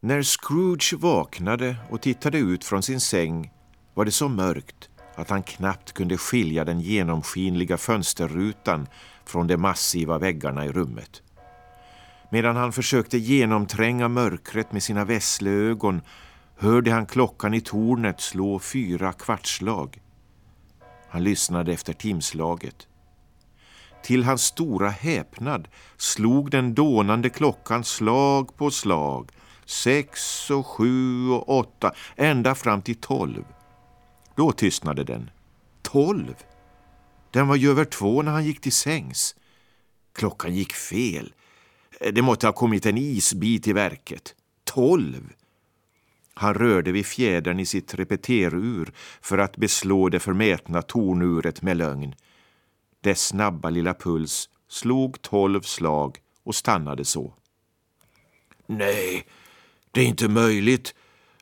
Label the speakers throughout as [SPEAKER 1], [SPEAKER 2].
[SPEAKER 1] När Scrooge vaknade och tittade ut från sin säng var det så mörkt att han knappt kunde skilja den genomskinliga fönsterrutan från de massiva väggarna i rummet. Medan han försökte genomtränga mörkret med sina vässleögon hörde han klockan i tornet slå fyra kvartslag. Han lyssnade efter timslaget. Till hans stora häpnad slog den dånande klockan slag på slag, sex och sju och åtta, ända fram till tolv. Då tystnade den. Tolv? Den var ju över två när han gick till sängs. Klockan gick fel. Det måtte ha kommit en isbit i verket. Tolv! Han rörde vid fjädern i sitt repeterur för att beslå det förmätna tornuret med lögn. Dess snabba lilla puls slog tolv slag och stannade så. Nej, det är inte möjligt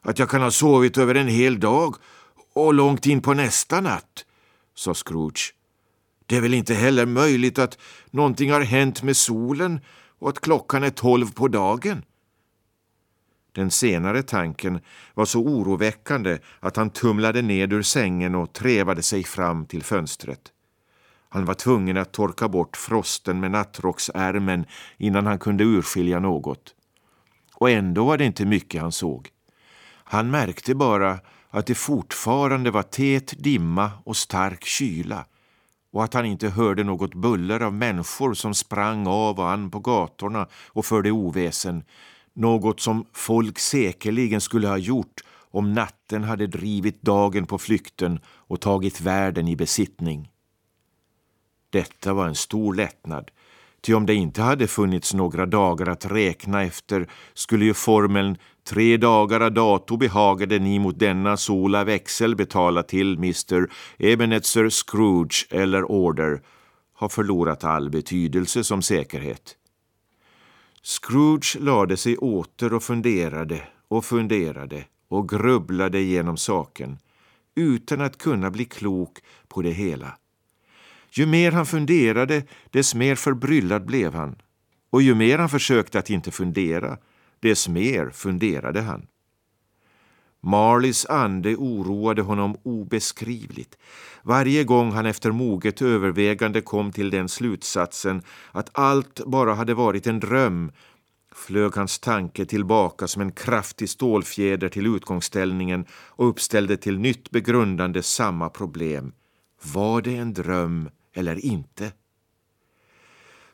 [SPEAKER 1] att jag kan ha sovit över en hel dag och långt in på nästa natt, sa Scrooge. Det är väl inte heller möjligt att någonting har hänt med solen och att klockan är tolv på dagen. Den senare tanken var så oroväckande att han tumlade ned ur sängen och trevade sig fram till fönstret. Han var tvungen att torka bort frosten med nattrocksärmen innan han kunde urskilja något. Och ändå var det inte mycket han såg. Han märkte bara att det fortfarande var tät dimma och stark kyla och att han inte hörde något buller av människor som sprang av och an på gatorna och förde oväsen, något som folk säkerligen skulle ha gjort om natten hade drivit dagen på flykten och tagit världen i besittning. Detta var en stor lättnad, ty om det inte hade funnits några dagar att räkna efter skulle ju formeln tre dagar a dato behagade ni mot denna sola växel betala till Mr Ebenezer Scrooge eller Order ha förlorat all betydelse som säkerhet. Scrooge lade sig åter och funderade och funderade och grubblade genom saken utan att kunna bli klok på det hela. Ju mer han funderade, dess mer förbryllad blev han. Och ju mer han försökte att inte fundera, dess mer funderade han. Marleys ande oroade honom obeskrivligt. Varje gång han efter moget övervägande kom till den slutsatsen att allt bara hade varit en dröm flög hans tanke tillbaka som en kraftig stålfjäder till utgångsställningen och uppställde till nytt begrundande samma problem. Var det en dröm eller inte?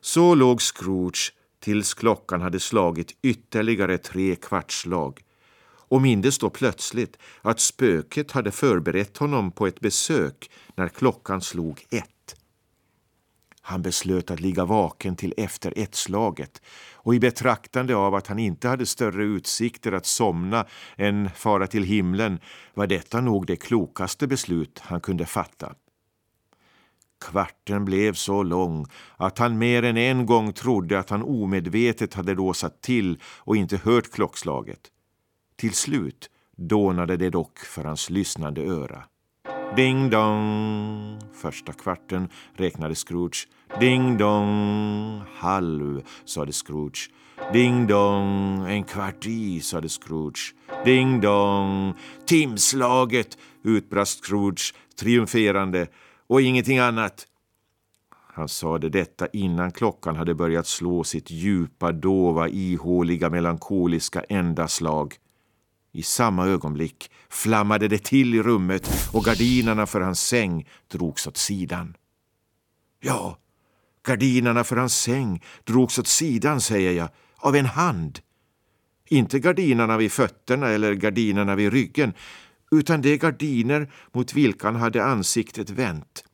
[SPEAKER 1] Så låg Scrooge tills klockan hade slagit ytterligare tre kvartslag och mindes då plötsligt att spöket hade förberett honom på ett besök när klockan slog ett. Han beslöt att ligga vaken till efter ett-slaget och i betraktande av att han inte hade större utsikter att somna än fara till himlen var detta nog det klokaste beslut han kunde fatta. Kvarten blev så lång att han mer än en gång trodde att han omedvetet hade låsat till och inte hört klockslaget. Till slut dånade det dock för hans lyssnande öra. Ding dong! Första kvarten räknade Scrooge. Ding dong! Halv, sade Scrooge. Ding dong! En kvart i, sade Scrooge. Ding dong! Timslaget! utbrast Scrooge triumferande och ingenting annat. Han sade detta innan klockan hade börjat slå sitt djupa, dova, ihåliga, melankoliska enda slag. I samma ögonblick flammade det till i rummet och gardinerna för hans säng drogs åt sidan. Ja, gardinerna för hans säng drogs åt sidan, säger jag, av en hand. Inte gardinerna vid fötterna eller gardinerna vid ryggen, utan de gardiner mot vilka han hade ansiktet vänt.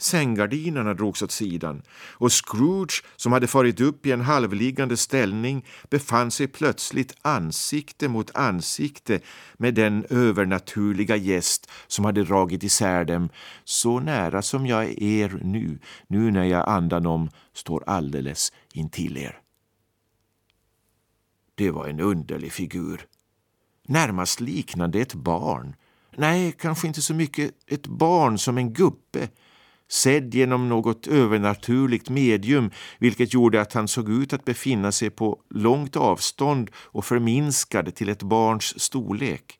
[SPEAKER 1] Sänggardinerna drogs åt sidan och Scrooge, som hade farit upp i en halvliggande ställning, befann sig plötsligt ansikte mot ansikte med den övernaturliga gäst som hade dragit isär dem så nära som jag är er nu, nu när jag andan om står alldeles intill er. Det var en underlig figur närmast liknande ett barn. Nej, kanske inte så mycket ett barn som en gubbe sedd genom något övernaturligt medium vilket gjorde att han såg ut att befinna sig på långt avstånd och förminskad till ett barns storlek.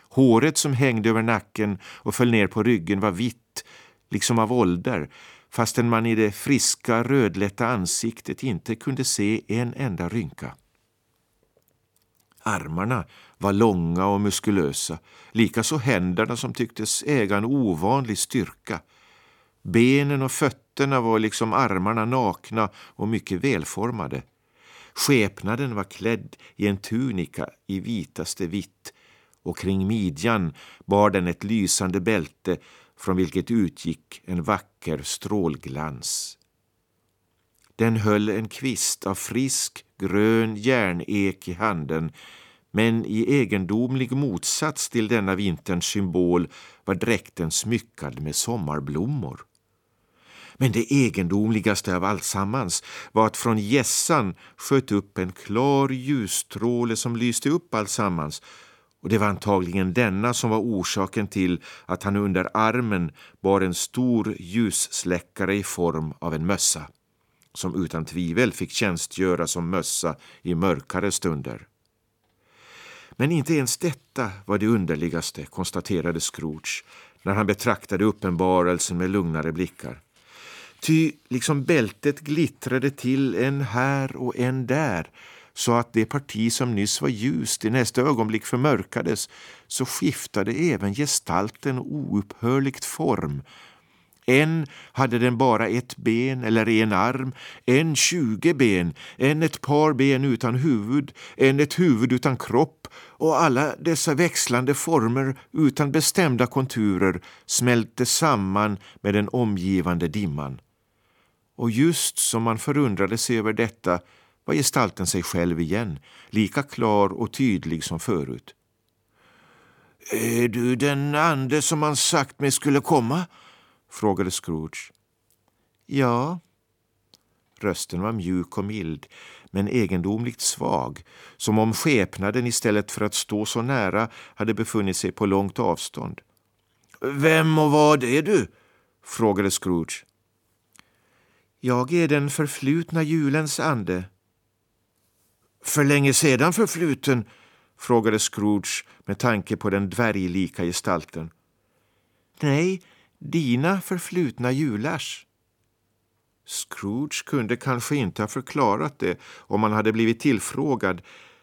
[SPEAKER 1] Håret som hängde över nacken och föll ner på ryggen var vitt, liksom av ålder, fastän man i det friska rödlätta ansiktet inte kunde se en enda rynka. Armarna var långa och muskulösa, likaså händerna som tycktes äga en ovanlig styrka. Benen och fötterna var liksom armarna nakna och mycket välformade. Skepnaden var klädd i en tunika i vitaste vitt och kring midjan bar den ett lysande bälte från vilket utgick en vacker strålglans. Den höll en kvist av frisk grön järnek i handen men i egendomlig motsats till denna vinterns symbol var dräkten smyckad med sommarblommor. Men det egendomligaste av alltsammans var att från gässan sköt upp en klar ljusstråle som lyste upp alltsammans och det var antagligen denna som var orsaken till att han under armen bar en stor ljussläckare i form av en mössa som utan tvivel fick tjänstgöra som mössa i mörkare stunder. Men inte ens detta var det underligaste, konstaterade Scrooge när han betraktade uppenbarelsen med lugnare blickar. Ty liksom bältet glittrade till en här och en där så att det parti som nyss var ljust i nästa ögonblick förmörkades så skiftade även gestalten oupphörligt form. En hade den bara ett ben eller en arm, en tjugo ben, en ett par ben utan huvud, en ett huvud utan kropp och alla dessa växlande former utan bestämda konturer smälte samman med den omgivande dimman. Och just som man förundrade sig över detta var gestalten sig själv igen, lika klar och tydlig som förut. Är du den ande som man sagt mig skulle komma? frågade Scrooge. Ja. Rösten var mjuk och mild, men egendomligt svag, som om skepnaden istället för att stå så nära hade befunnit sig på långt avstånd. Vem och vad är du? frågade Scrooge. Jag är den förflutna julens ande. För länge sedan förfluten? frågade Scrooge med tanke på den dvärglika gestalten. Nej, dina förflutna julars. Scrooge kunde kanske inte ha förklarat det om han hade blivit tillfrågad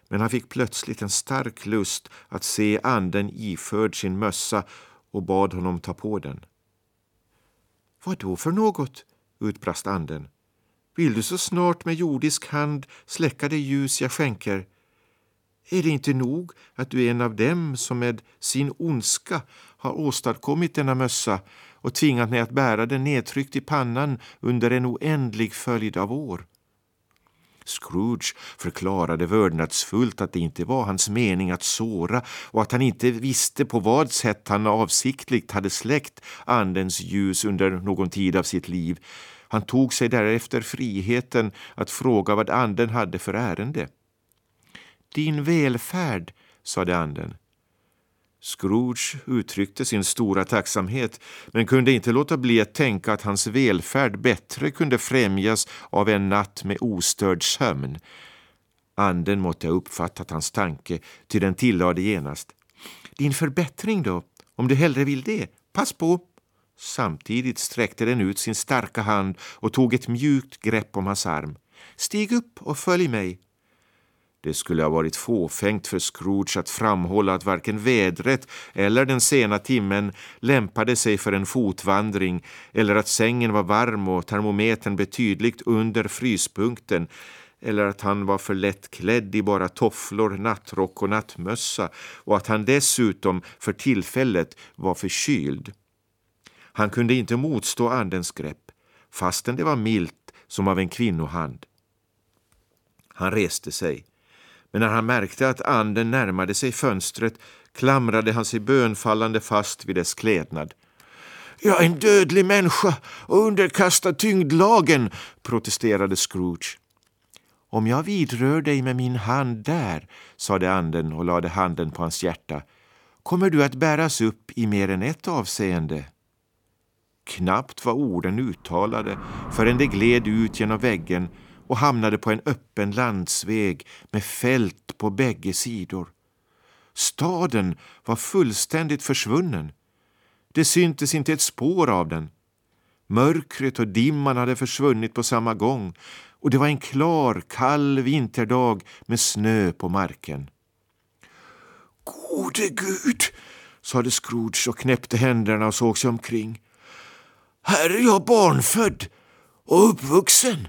[SPEAKER 1] men han fick plötsligt en stark lust att se anden iförd sin mössa och bad honom ta på den. Vad då för något? Utbrast anden. Vill du så snart med jordisk hand släcka det ljus jag skänker? Är det inte nog att du är en av dem som med sin ondska har åstadkommit denna mössa och tvingat mig att bära den nedtryckt i pannan under en oändlig följd av år? Scrooge förklarade vördnadsfullt att det inte var hans mening att såra och att han inte visste på vad sätt han avsiktligt hade släckt andens ljus under någon tid av sitt liv. Han tog sig därefter friheten att fråga vad anden hade för ärende. Din välfärd, sade anden. Scrooge uttryckte sin stora tacksamhet men kunde inte låta bli att tänka att hans välfärd bättre kunde främjas av en natt med ostörd sömn. Anden måtte ha uppfattat hans tanke, ty den tillade genast. Din förbättring då, om du hellre vill det? Pass på! Samtidigt sträckte den ut sin starka hand och tog ett mjukt grepp om hans arm. Stig upp och följ mig. Det skulle ha varit fåfängt för Scrooge att framhålla att varken vädret eller den sena timmen lämpade sig för en fotvandring eller att sängen var varm och termometern betydligt under fryspunkten eller att han var för lätt klädd i bara tofflor, nattrock och nattmössa och att han dessutom för tillfället var förkyld. Han kunde inte motstå andens grepp, fastän det var milt som av en kvinnohand. Han reste sig, men när han märkte att anden närmade sig fönstret klamrade han sig bönfallande fast vid dess klädnad. Jag är en dödlig människa och underkastad tyngdlagen, protesterade Scrooge. Om jag vidrör dig med min hand där, sade anden och lade handen på hans hjärta, kommer du att bäras upp i mer än ett avseende. Knappt var orden uttalade förrän det gled ut genom väggen och hamnade på en öppen landsväg med fält på bägge sidor. Staden var fullständigt försvunnen. Det syntes inte ett spår av den. Mörkret och dimman hade försvunnit på samma gång och det var en klar, kall vinterdag med snö på marken. Gode Gud, sade Scrooge och knäppte händerna och såg sig omkring. Här är jag barnfödd och uppvuxen.